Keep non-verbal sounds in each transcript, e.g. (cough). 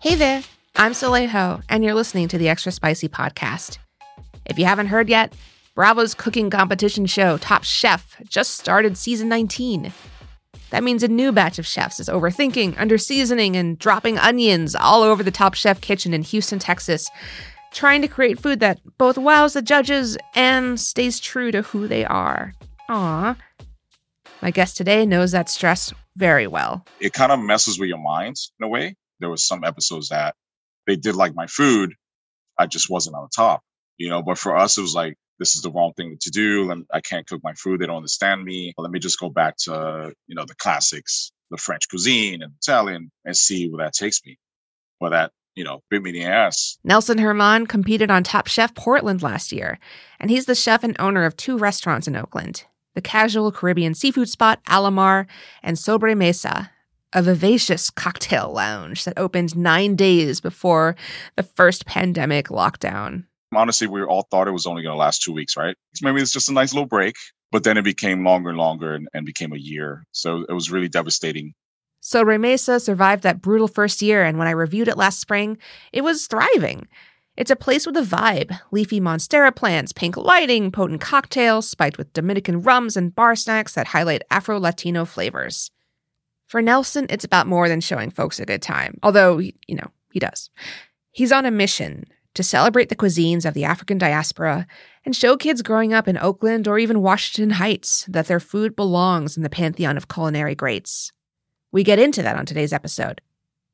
Hey there, I'm Soleil and you're listening to the Extra Spicy Podcast. If you haven't heard yet, Bravo's cooking competition show, Top Chef, just started season 19. That means a new batch of chefs is overthinking, underseasoning, and dropping onions all over the Top Chef kitchen in Houston, Texas, trying to create food that both wows the judges and stays true to who they are. Aww. My guest today knows that stress very well. It kind of messes with your minds in a way there was some episodes that they did like my food. I just wasn't on top, you know, but for us, it was like, this is the wrong thing to do. And I can't cook my food. They don't understand me. Let me just go back to, you know, the classics, the French cuisine and Italian and see where that takes me. Well, that, you know, bit me in the ass. Nelson German competed on Top Chef Portland last year, and he's the chef and owner of two restaurants in Oakland the casual Caribbean seafood spot Alamar and Sobre Mesa, a vivacious cocktail lounge that opened nine days before the first pandemic lockdown. Honestly, we all thought it was only going to last two weeks, right? Maybe it's just a nice little break, but then it became longer and longer and, and became a year. So it was really devastating. Sobre Mesa survived that brutal first year, and when I reviewed it last spring, it was thriving. It's a place with a vibe leafy monstera plants, pink lighting, potent cocktails spiked with Dominican rums, and bar snacks that highlight Afro Latino flavors. For Nelson, it's about more than showing folks a good time, although, you know, he does. He's on a mission to celebrate the cuisines of the African diaspora and show kids growing up in Oakland or even Washington Heights that their food belongs in the pantheon of culinary greats. We get into that on today's episode,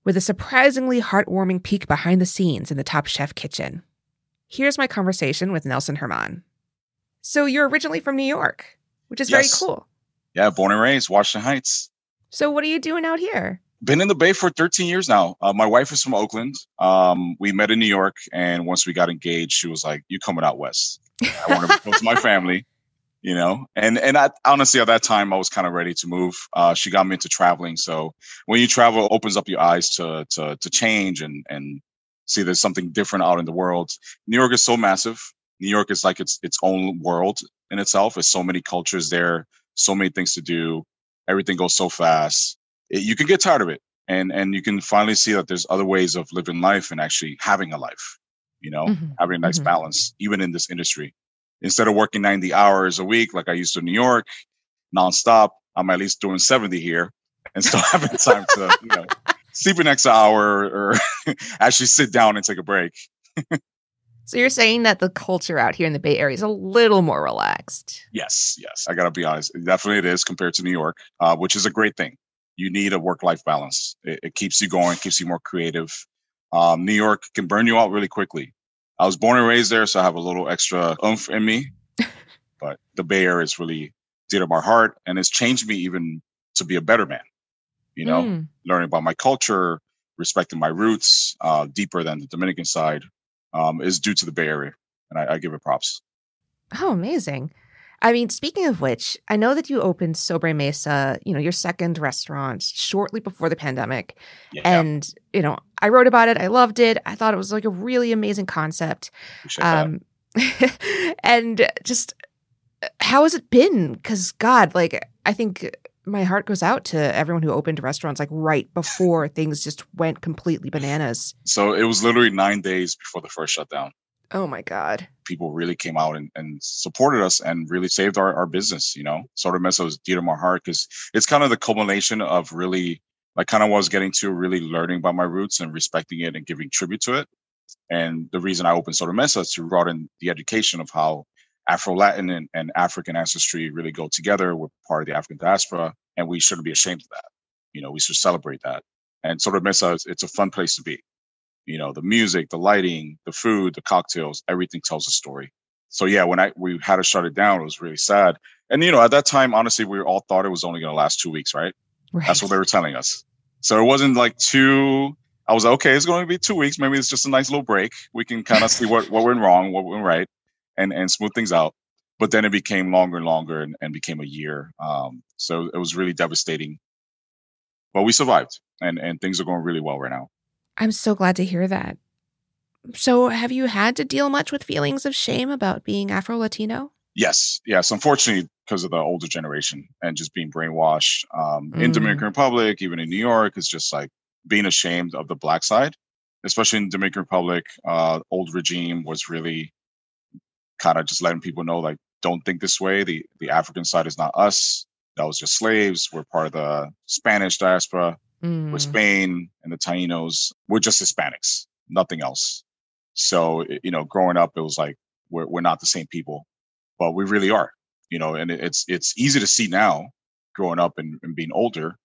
with a surprisingly heartwarming peek behind the scenes in the Top Chef kitchen. Here's my conversation with Nelson German. So you're originally from New York, which is yes. very cool. Yeah, born and raised, Washington Heights. So, what are you doing out here? Been in the Bay for 13 years now. Uh, my wife is from Oakland. Um, we met in New York, and once we got engaged, she was like, "You coming out west? I want to be close to my (laughs) family." You know, and and I, honestly, at that time, I was kind of ready to move. Uh, she got me into traveling, so when you travel, it opens up your eyes to to to change and and see there's something different out in the world. New York is so massive. New York is like its its own world in itself. There's so many cultures there, so many things to do everything goes so fast. It, you can get tired of it. And, and you can finally see that there's other ways of living life and actually having a life, you know, mm-hmm. having a nice mm-hmm. balance, even in this industry. Instead of working 90 hours a week, like I used to in New York, nonstop, I'm at least doing 70 here and still (laughs) having time to, you know, sleep an extra hour or (laughs) actually sit down and take a break. (laughs) So you're saying that the culture out here in the Bay Area is a little more relaxed. Yes, yes. I got to be honest. Definitely it is compared to New York, uh, which is a great thing. You need a work life balance. It, it, keeps you going, keeps you more creative. Um, New York can burn you out really quickly. I was born and raised there, so I have a little extra oomph in me. (laughs) but the Bay Area is really dear to my heart, and it's changed me even to be a better man. You know, mm. learning about my culture, respecting my roots, uh, deeper than the Dominican side um, is due to the Bay Area, and I, I give it props. Oh, amazing! I mean, speaking of which, I know that you opened Sobre Mesa, you know, your second restaurant shortly before the pandemic. Yeah. And, you know, I wrote about it. I loved it. I thought it was like a really amazing concept. Um, (laughs) and just how has it been? Because, God, like, I think my heart goes out to everyone who opened restaurants like right before things just went completely bananas. So it was literally nine days before the first shutdown. Oh my God. People really came out and, and supported us and really saved our, our business, you know. Sobre Mesa was dear to my heart because it's kind of the culmination of really like kind of was getting to really learning about my roots and respecting it and giving tribute to it. And the reason I opened Sobre Mesa is to broaden the education of how Afro Latin and, and, African ancestry really go together. We're part of the African diaspora, and we shouldn't be ashamed of that. You know, we should celebrate that. And sort Sobre Mesa, it's a fun place to be. You know, the music, the lighting, the food, the cocktails, everything tells a story. So yeah, when I we had to shut it down, it was really sad. And you know, at that time, honestly, we all thought it was only going to last two weeks, right? right? That's what they were telling us. So it wasn't like two. I was like, okay, it's going to be two weeks. Maybe it's just a nice little break. We can kind of see what what went wrong, what went right, and and smooth things out. But then it became longer and longer, and, and became a year. Um, so it was really devastating. But we survived, and and things are going really well right now. I'm so glad to hear that. So, have you had to deal much with feelings of shame about being Afro Latino? Yes, yes. Unfortunately, because of the older generation and just being brainwashed um, Mm. in Dominican Republic, even in New York, it's just like being ashamed of the black side, especially in Dominican Republic. Uh, old regime was really kind of just letting people know, like, don't think this way. The the African side is not us. That was just slaves. We're part of the Spanish diaspora. Mm. We're Spain and the Tainos. We're just Hispanics, nothing else. So you know, growing up, it was like we're we're not the same people, but we really are. You know, and it's it's easy to see now, growing up and, and being older,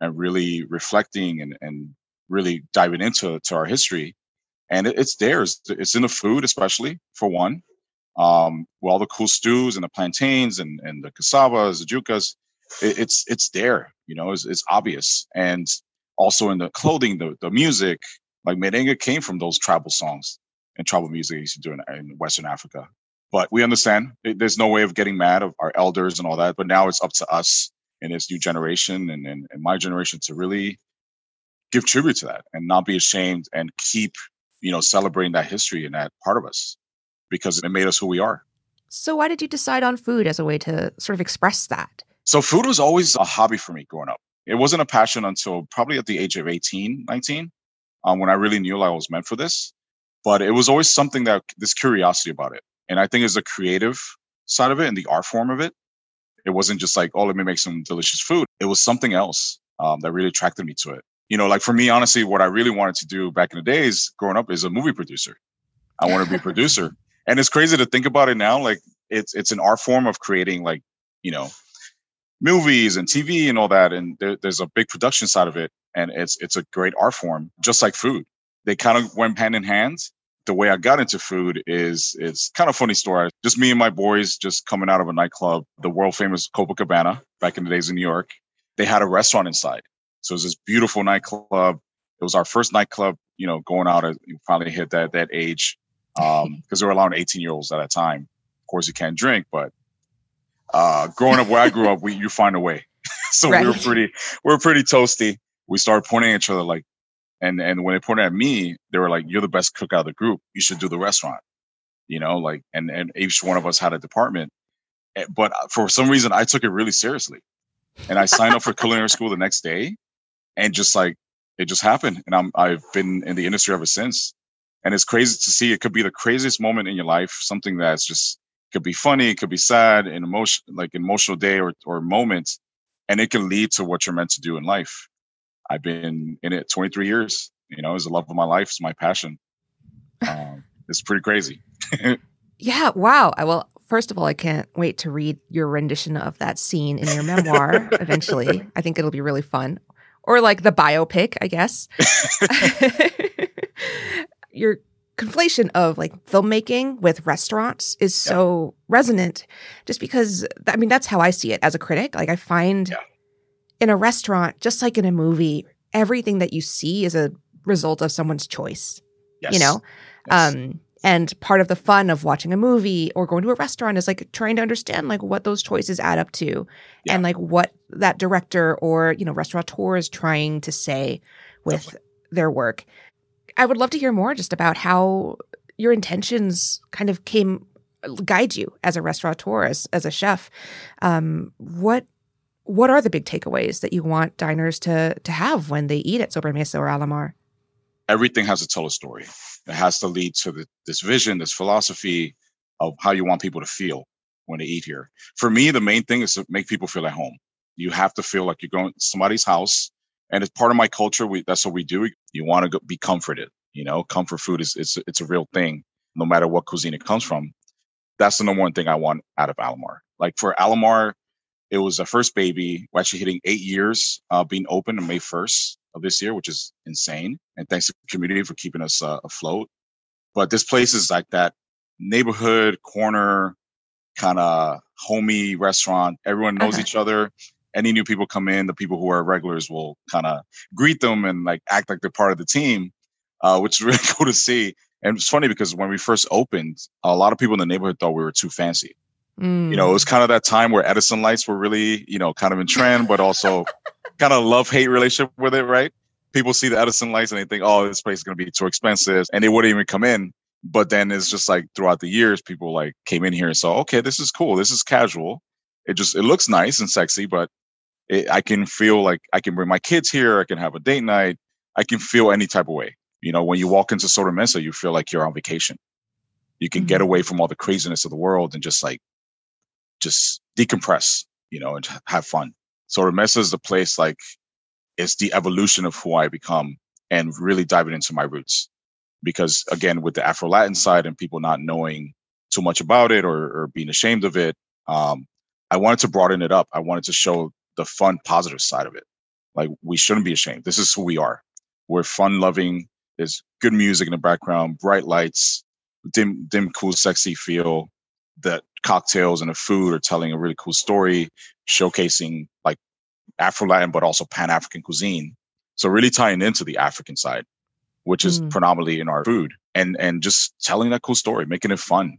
and really reflecting and and really diving into to our history, and it, it's there. It's, it's in the food, especially for one. Um, with all the cool stews and the plantains and and the cassavas, the yucas, it, it's it's there. You know, it's, it's obvious, and also in the clothing, the the music. Like merengue came from those tribal songs and tribal music they used to do in, in Western Africa. But we understand it- there's no way of getting mad of our elders and all that. But now it's up to us in this new generation and, and, and my generation to really give tribute to that and not be ashamed and keep, you know, celebrating that history and that part of us because it made us who we are. So, why did you decide on food as a way to sort of express that? So food was always a hobby for me growing up. It wasn't a passion until probably at the age of 18, 19, um, when I really knew I was meant for this. But it was always something that this curiosity about it. And I think it's the creative side of it and the art form of it. It wasn't just like, oh, let me make some delicious food. It was something else um, that really attracted me to it. You know, like for me, honestly, what I really wanted to do back in the days growing up is a movie producer. I want to be a producer. (laughs) And it's crazy to think about it now. Like it's it's an art form of creating like, you know, movies and TV and all that. And there, there's a big production side of it, and it's it's a great art form, just like food. They kind of went hand in hand. The way I got into food is it's kind of funny story. Just me and my boys just coming out of a nightclub, the world famous Copacabana back in the days in New York. They had a restaurant inside, so it was this beautiful nightclub. It was our first nightclub, you know, going out uh, we finally hit that that age (laughs) because they were allowing 18 year olds at that time. Of course, you can't drink, but uh, growing up where I grew up, we you find a way. (laughs) so we were pretty we were pretty toasty. We started pointing at each other like, and and when they pointed at me, they were like, "You're the best cook out of the group. You should do the restaurant." You know, like, and and each one of us had a department. Eh, But for some reason, I took it really seriously, and I signed up for culinary school the next day, and just like it just happened, and I'm I've been in the industry ever since. And it's crazy to see. It could be the craziest moment in your life, something that's just could be funny, it could be sad, an emotion like an emotional day or or moment, and it can lead to what you're meant to do in life. I've been in it 23 years. You know, it's the love of my life. It's my passion. Um, it's pretty crazy. (laughs) Yeah, wow. I will first of all, I can't wait to read your rendition of that scene in your memoir eventually. (laughs) I think it'll be really fun. Or like the biopic, I guess. (laughs) your conflation of like filmmaking with restaurants is so resonant just because I mean that's how I see it as a critic. Like I find Yeah. in a restaurant, just like in a movie, everything that you see is a result of someone's choice. Yes. You know? Yes. Um, and part of the fun of watching a movie or going to a restaurant is like trying to understand like what those choices add up to Yeah. and like what that director or, you know, restaurateur is trying to say with Definitely. their work. I would love to hear more just about how your intentions kind of came guide you as a restaurateur, as, as a chef. Um, what what are the big takeaways that you want diners to to have when they eat at Sobremesa or Alamar? everything has to tell a story. It has to lead to the, this vision, this philosophy of how you want people to feel when they eat here. For me, the main thing is to make people feel at home. You have to feel like you're going to somebody's house, and it's part of my culture. We that's what we do. You want to go, be comforted. You know, comfort food is it's it's a real thing, no matter what cuisine it comes from. That's the number one thing I want out of Alamar. Like for Alamar, it was a first baby. We're actually hitting eight years uh, being open on May 1st of this year, which is insane. And thanks to the community for keeping us uh, afloat. But this place is like that neighborhood corner kind of homey restaurant. Everyone knows Uh-huh. each other. Any new people come in, the people who are regulars will kind of greet them and like act like they're part of the team, uh, which is (laughs) really cool to see. And it's funny because when we first opened, a lot of people in the neighborhood thought we were too fancy. Mm. You know, it was mm. kind of that time where Edison lights were really, you know, kind of in trend, but also (laughs) kind of love hate relationship with it, right? People see the Edison lights and they think, oh, this place is going to be too expensive, and they wouldn't even come in. But then it's just like throughout the years, people like came in here and saw, okay, this is cool. This is casual. It just it looks nice and sexy, but it, I can feel like I can bring my kids here. I can have a date night. I can feel any type of way. You know, when you walk into Sobre Mesa, you feel like you're on vacation. You can mm-hmm. get away from all the craziness of the world and just like just decompress, you know, and have fun. Sobre Mesa is the place like it's the evolution of who I become and really diving into my roots. Because again, with the Afro Latin side and people not knowing too much about it or, or being ashamed of it, um, I wanted to broaden it up. I wanted to show the fun, positive side of it. Like we shouldn't be ashamed. This is who we are. We're fun loving. There's good music in the background, bright lights, dim, dim, cool, sexy feel. That cocktails and the food are telling a really cool story, showcasing like Afro Latin, but also Pan African cuisine. So really tying into the African side, which is mm. predominantly in our food, and and just telling that cool story, making it fun.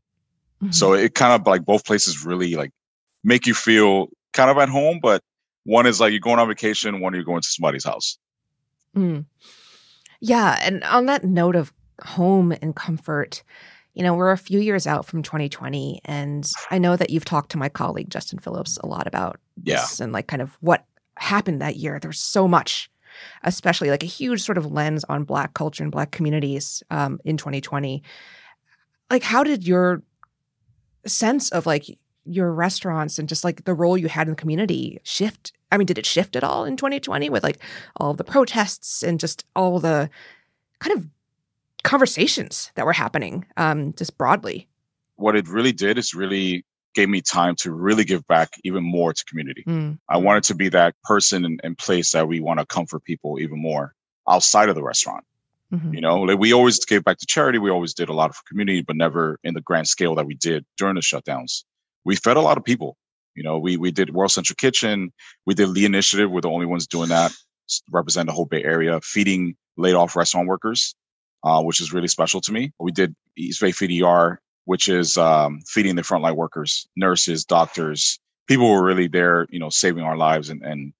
Mm-hmm. So it kind of like both places really like make you feel kind of at home, but one is like you're going on vacation, one you're going to somebody's house. Mm. Yeah. And on that note of home and comfort, you know, we're a few years out from 2020. And I know that you've talked to my colleague, Justin Phillips, a lot about yeah. this and like kind of what happened that year. There's so much, especially like a huge sort of lens on Black culture and Black communities um, in 2020. Like, how did your sense of like your restaurants and just like the role you had in the community shift? I mean, did it shift at all in 2020 with like all the protests and just all the kind of conversations that were happening um, just broadly? What it really did is really gave me time to really give back even more to community. Mm. I wanted to be that person and, and place that we want to comfort people even more outside of the restaurant. Mm-hmm. You know, like we always gave back to charity. We always did a lot for community, but never in the grand scale that we did during the shutdowns we fed a lot of people. You know, we we did World Central Kitchen, we did the Initiative. We're the only ones doing that, represent the whole Bay Area, feeding laid off restaurant workers, uh, which is really special to me. We did East Bay Feed ER, which is um, feeding the frontline workers, nurses, doctors, people were really there, you know, saving our lives and, and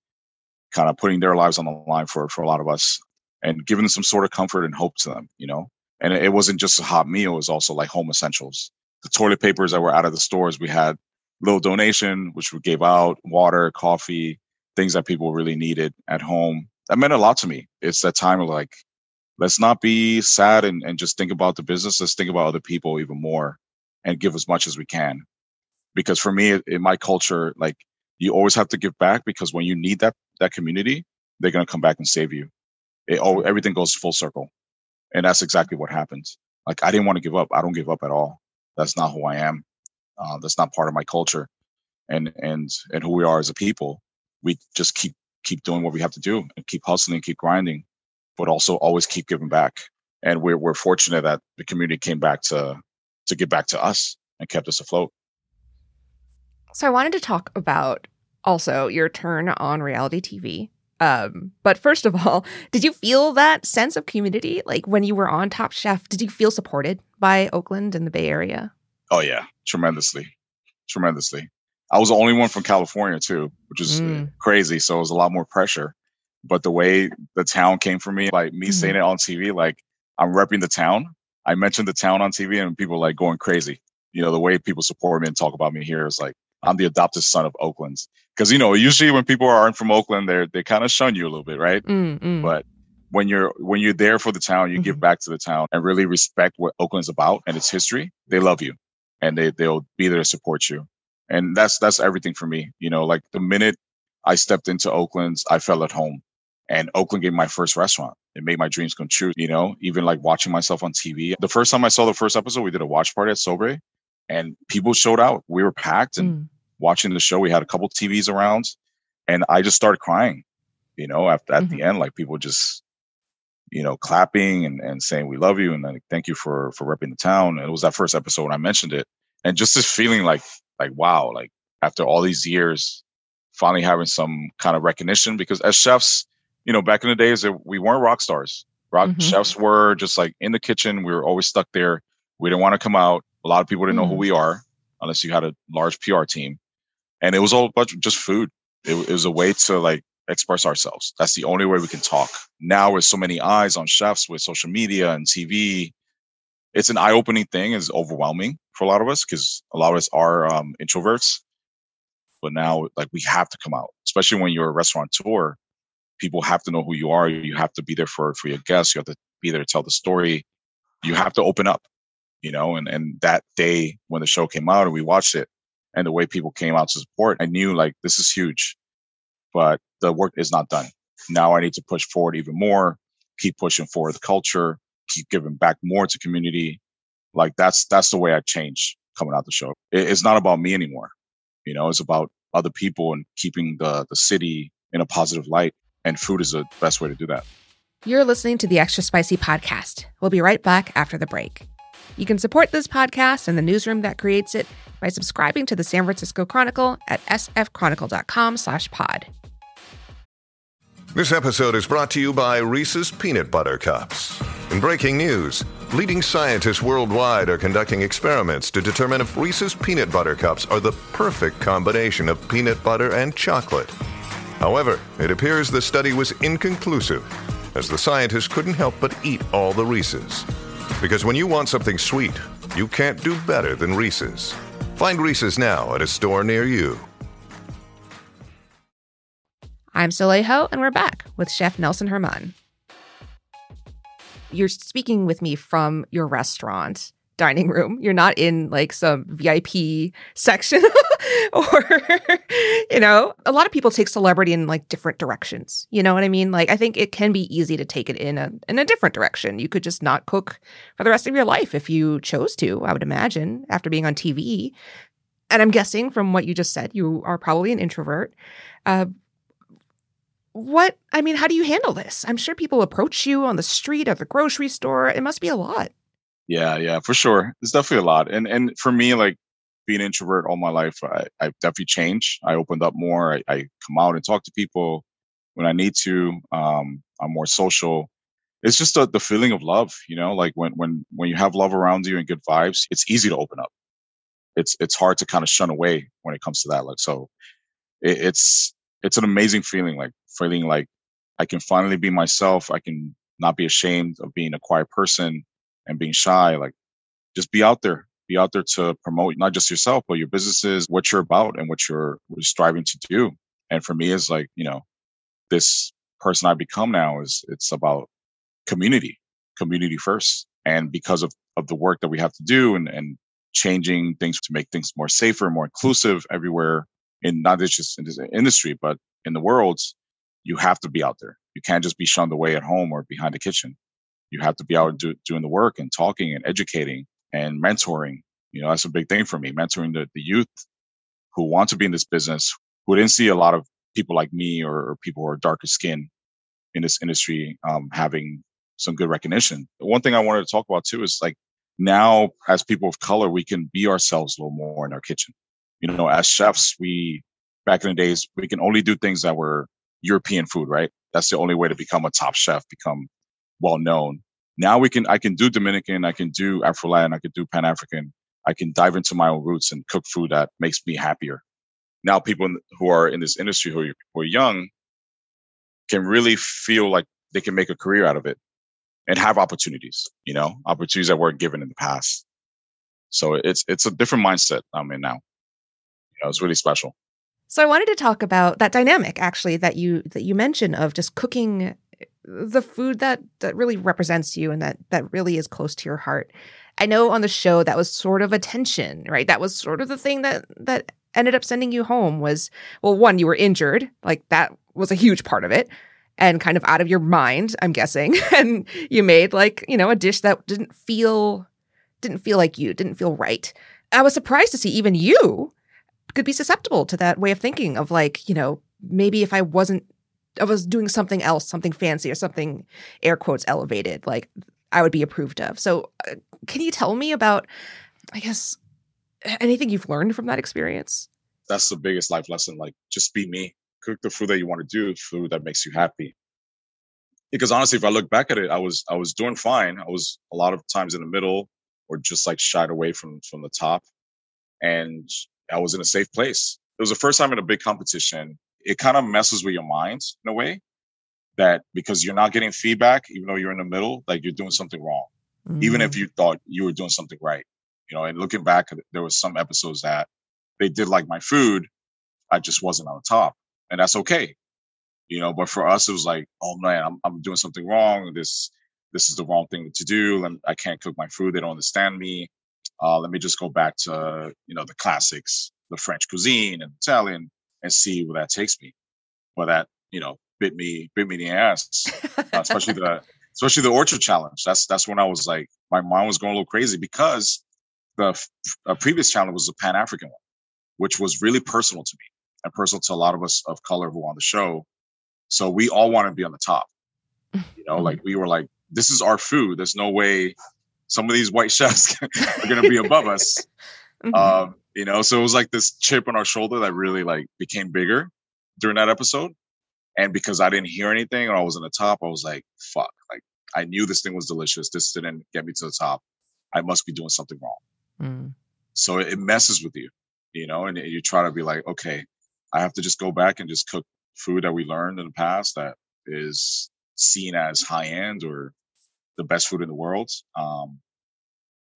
kind of putting their lives on the line for for a lot of us and giving them some sort of comfort and hope to them, you know. And it wasn't just a hot meal; it was also like home essentials the toilet papers that were out of the stores, we had little donation, which we gave out, water, coffee, things that people really needed at home. That meant a lot to me. It's that time of like, let's not be sad and, and just think about the business. Let's think about other people even more and give as much as we can. Because for me, in my culture, like you always have to give back because when you need that, that community, they're going to come back and save you. It, oh, everything goes full circle. And that's exactly what happens. Like I didn't want to give up. I don't give up at all. That's not who I am. Uh, that's not part of my culture, and and and who we are as a people. We just keep keep doing what we have to do and keep hustling, keep grinding, but also always keep giving back. And we're we're fortunate that the community came back to to give back to us and kept us afloat. So I wanted to talk about also your turn on reality TV. Um, but first of all, (laughs) did you feel that sense of community? Like when you were on Top Chef, did you feel supported by Oakland and the Bay Area? Oh yeah, tremendously, tremendously. I was the only one from California too, which is mm. crazy. So it was a lot more pressure. But the way the town came for me, like me mm-hmm. saying it on TV, like I'm repping the town. I mentioned the town on TV and people like going crazy. You know, the way people support me and talk about me here is like I'm the adopted son of Oakland's. Because you know, usually when people aren't from Oakland, they're they kind of shun you a little bit, right? Mm-hmm. But when you're when you're there for the town, you mm-hmm. give back to the town and really respect what Oakland's about and its history. They love you, and they they'll be there to support you. And that's that's everything for me. You know, like the minute I stepped into Oakland's, I felt at home. And Oakland gave me my first restaurant. It made my dreams come true. You know, even like watching myself on TV. The first time I saw the first episode, we did a watch party at Sobre, and people showed out. We were packed and mm. watching the show. We had a couple TVs around, and I just started crying. You know, after at mm-hmm. the end, like people just you know, clapping and, and saying we love you and then thank you for for repping the town. And it was that first episode when I mentioned it. And just this feeling like like wow, like after all these years, finally having some kind of recognition because as chefs, you know, back in the days, we weren't rock stars. Rock mm-hmm. chefs were just like in the kitchen. We were always stuck there. We didn't want to come out. A lot of people didn't mm. know who mm. we are unless you had a large PR team. And it was all about just food. It, it was a way to like express ourselves. That's the only way we can talk. Now with so many eyes on chefs with social media and TV, it's an eye-opening thing. It's overwhelming for a lot of us because a lot of us are um, introverts. But now, like, we have to come out, especially when you're a restaurateur. People have to know who you are. You have to be there for for your guests. You have to be there to tell the story. You have to open up, you know. And and that day when the show came out and we watched it, and the way people came out to support, I knew like this is huge. But the work is not done. Now I need to push forward even more, keep pushing forward the culture, keep giving back more to community. Like that's that's the way I change coming out the show. it's not about me anymore. You know, it's about other people and keeping the the city in a positive light. And food is the best way to do that. You're listening to the Extra Spicy podcast. We'll be right back after the break. You can support this podcast and the newsroom that creates it by subscribing to the San Francisco Chronicle at sfchronicle.com slash pod. This episode is brought to you by Reese's Peanut Butter Cups. In breaking news, leading scientists worldwide are conducting experiments to determine if Reese's Peanut Butter Cups are the perfect combination of peanut butter and chocolate. However, it appears the study was inconclusive, as the scientists couldn't help but eat all the Reese's. Because when you want something sweet, you can't do better than Reese's. Find Reese's now at a store near you. I'm Soleil and we're back with Chef Nelson German. You're speaking with me from your restaurant dining room. You're not in like some VIP section (laughs) or, you know, a lot of people take celebrity in like different directions. You know what I mean? Like, I think it can be easy to take it in a, in a different direction. You could just not cook for the rest of your life if you chose to, I would imagine, after being on TV. And I'm guessing from what you just said, you are probably an introvert. Uh, what i mean how do you handle this i'm sure people approach you on the street or the grocery store it must be a lot yeah yeah for sure it's definitely a lot and and for me like being an introvert all my life i i definitely changed i opened up more I, I come out and talk to people when i need to um i'm more social it's just a, the feeling of love you know like when when when you have love around you and good vibes it's easy to open up it's it's hard to kind of shun away when it comes to that like so it, it's it's an amazing feeling like feeling like I can finally be myself. I can not be ashamed of being a quiet person and being shy. Like just be out there, be out there to promote not just yourself, but your businesses, what you're about and what you're, what you're striving to do. And for me, it's like, you know, this person I become now is it's about community, community first. And because of, of the work that we have to do and, and changing things to make things more safer, more inclusive everywhere in not just in this industry, but in the world, you have to be out there. You can't just be shunned away at home or behind the kitchen. You have to be out do, doing the work and talking and educating and mentoring. You know, that's a big thing for me, mentoring the, the youth who want to be in this business, who didn't see a lot of people like me or, or people who are darker skin in this industry um, having some good recognition. One thing I wanted to talk about too is like now as people of color, we can be ourselves a little more in our kitchen. You know, as chefs, we back in the days, we can only do things that were European food, right? That's the only way to become a top chef, become well known. Now we can, I can do Dominican, I can do Afro Latin, I can do Pan African. I can dive into my own roots and cook food that makes me happier. Now people who are in this industry who are, who are young can really feel like they can make a career out of it and have opportunities, you know, opportunities that weren't given in the past. So it's, it's a different mindset I'm in now. You know, it's really special. So I wanted to talk about that dynamic actually that you that you mentioned of just cooking the food that that really represents you and that that really is close to your heart. I know on the show that was sort of a tension, right? That was sort of the thing that that ended up sending you home was well one you were injured, like that was a huge part of it and kind of out of your mind, I'm guessing. (laughs) and you made like, you know, a dish that didn't feel didn't feel like you, didn't feel right. I was surprised to see even you could be susceptible to that way of thinking of like, you know, maybe if I wasn't I was doing something else, something fancy or something air quotes elevated, like I would be approved of. So, uh, can you tell me about I guess anything you've learned from that experience? that's the biggest life lesson. Like just be me. Cook the food that you want to do, food that makes you happy. Because honestly, if I look back at it, I was I was doing fine. I was a lot of times in the middle or just like shied away from from the top. And I was in a safe place. It was the first time in a big competition. It kind of messes with your mind in a way that because you're not getting feedback, even though you're in the middle, like you're doing something wrong, mm. even if mm. you thought you were doing something right. You know, and looking back, there was some episodes that they did like my food. I just wasn't on top and that's okay. You know, but for us, it was like, oh man, I'm, I'm doing something wrong. This, this is the wrong thing to do. And I can't cook my food. They don't understand me. Uh, let me just go back to, you know, the classics, the French cuisine and Italian and see where that takes me. Well, that, you know, bit me, bit me in the ass, uh, especially (laughs) the, especially the orchard challenge. That's, that's when I was like, my mind was going a little crazy because the f- previous challenge was a Pan African one, which was really personal to me and personal to a lot of us of color who are on the show. So we all want to be on the top. You know, like we were like, this is our food. There's no way some of these white (laughs) chefs are going to be above us. (laughs) Mm-hmm. Um, you know, so it was like this chip on our shoulder that really like became bigger during that episode. And because I didn't hear anything and I was on the top, I was like, fuck, like I knew this thing was delicious. This didn't get me to the top. I must be doing something wrong. Mm. So it messes with you, you know, and you try to be like, okay, I have to just go back and just cook food that we learned in the past that is seen as high end or the best food in the world. Um,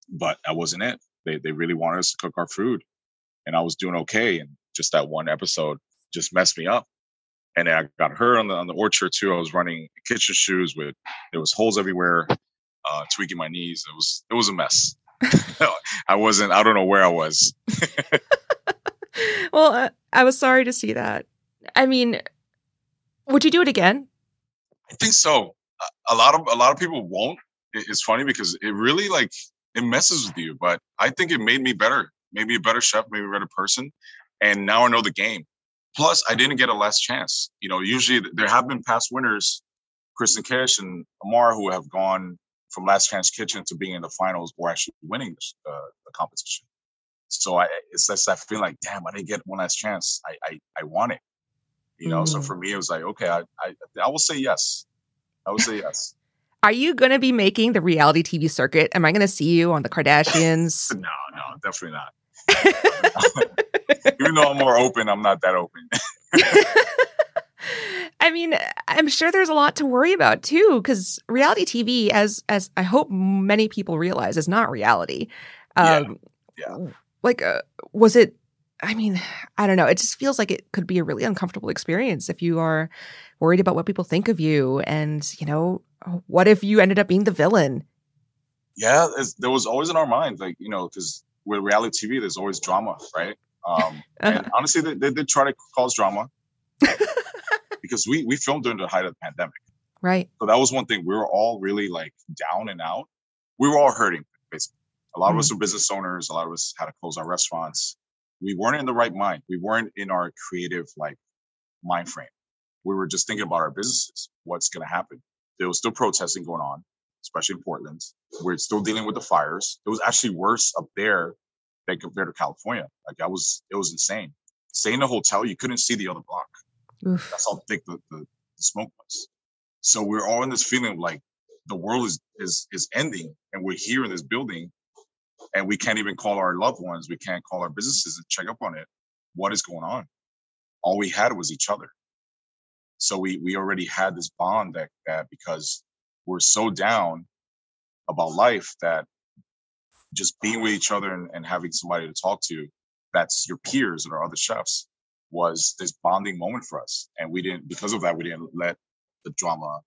but that wasn't it. They they really wanted us to cook our food, and I was doing okay. And just that one episode just messed me up. And I got hurt on the on the orchard too. I was running kitchen shoes with there was holes everywhere, uh, tweaking my knees. It was it was a mess. (laughs) (laughs) I wasn't. I don't know where I was. well, uh, I was sorry to see that. I mean, would you do it again? I think so. A lot of a lot of people won't. It's funny because it really like it messes with you, but I think it made me better, maybe a better chef, maybe a better person, and now I know the game. Plus, I didn't get a last chance. You know, usually there have been past winners, Kristen Kish and Amar, who have gone from Last Chance Kitchen to being in the finals or actually winning the, uh, the competition. So I, it's just I feel like, damn, I didn't get one last chance. I, I, I want it, you know. Mm. So for me, it was like, okay, I, I, I will say yes. I will say yes. Are you going to be making the reality TV circuit? Am I going to see you on the Kardashians? (laughs) no, no, definitely not. Even though I'm more open, I'm not that open. (laughs) I mean, I'm sure there's a lot to worry about too, because reality TV, as as I hope many people realize, is not reality. Um, yeah. yeah like uh, was it I mean, I don't know. It just feels like it could be a really uncomfortable experience if you are worried about what people think of you. And, you know, what if you ended up being the villain? Yeah, there was always in our minds, like, you know, because with reality TV, there's always drama, right? Um. (laughs) And honestly, they, they, did try to cause drama because we, we filmed during the height of the pandemic. Right. So that was one thing. We were all really like down and out. We were all hurting, basically. A lot mm-hmm. of us mm-hmm. were business owners. A lot of us had to close our restaurants. We weren't in the right mind. We weren't in our creative like mind frame. We were just thinking about our businesses. What's going to happen? There was still protesting going on, especially in Portland. We're still dealing with the fires. It was actually worse up there than compared to California. Like I was, it was insane. Stay in a hotel, you couldn't see the other block. Oof. That's how thick the, the, the smoke was. So we're all in this feeling of like the world is is is ending, and we're here in this building and we can't even call our loved ones we can't call our businesses and check up on it what is going on all we had was each other so we we already had this bond that that because we're so down about life that just being with each other and, and having somebody to talk to that's your peers and our other chefs was this bonding moment for us and we didn't because of that we didn't let the drama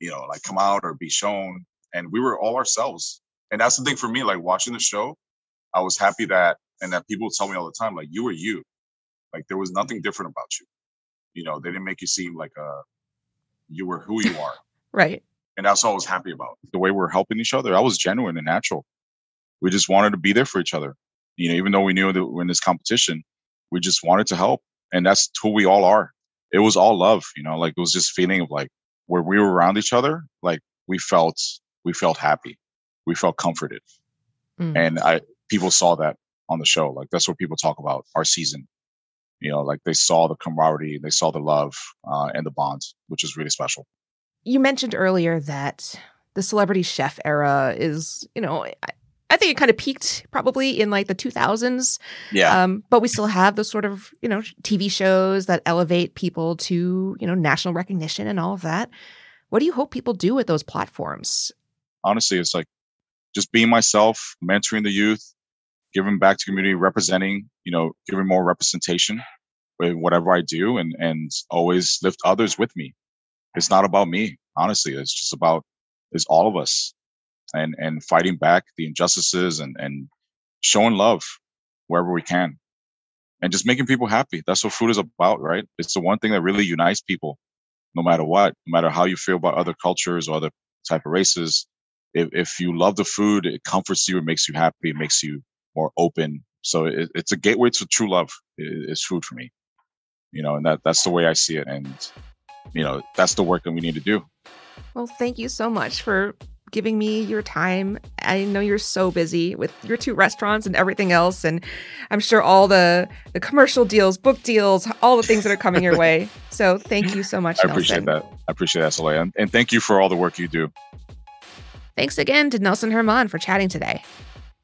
you know like come out or be shown and we were all ourselves and that's the thing for me, like watching the show, I was happy that, and that people tell me all the time, like, you were you. Like, there was nothing different about you. You know, they didn't make you seem like a, you were who you are. (laughs) right. And that's all I was happy about. The way we're helping each other, I was genuine and natural. We just wanted to be there for each other. You know, even though we knew that we're in this competition, we just wanted to help. And that's who we all are. It was all love, you know, like it was just feeling of like where we were around each other, like we felt, we felt happy we felt comforted. Mm. And I people saw that on the show. Like that's what people talk about our season. You know, like they saw the camaraderie, they saw the love uh, and the bonds, which is really special. You mentioned earlier that the celebrity chef era is, you know, I, I think it kind of peaked probably in like the 2000s. Yeah. Um, but we still have those sort of, you know, TV shows that elevate people to, you know, national recognition and all of that. What do you hope people do with those platforms? Honestly, it's like just being myself, mentoring the youth, giving back to community, representing, you know, giving more representation with whatever I do and, and always lift others with me. It's not about me. Honestly, it's just about, it's all of us and, and fighting back the injustices and, and showing love wherever we can and just making people happy. That's what food is about, right? It's the one thing that really unites people no matter what, no matter how you feel about other cultures or other type of races. If, if you love the food, it comforts you, it makes you happy, it makes you more open. So it, it's a gateway to true love It's food for me, you know, and that, that's the way I see it. And, you know, that's the work that we need to do. Well, thank you so much for giving me your time. I know you're so busy with your two restaurants and everything else, and I'm sure all the the commercial deals, book deals, all the things that are coming your way. (laughs) So thank you so much. I appreciate Nelson. that. I appreciate that, Soleil, and, and thank you for all the work you do. Thanks again to Nelson German for chatting today.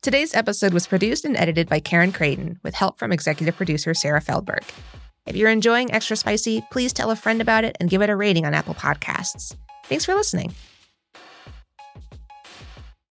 Today's episode was produced and edited by Karen Creighton with help from executive producer Sarah Feldberg. If you're enjoying Extra Spicy, please tell a friend about it and give it a rating on Apple Podcasts. Thanks for listening.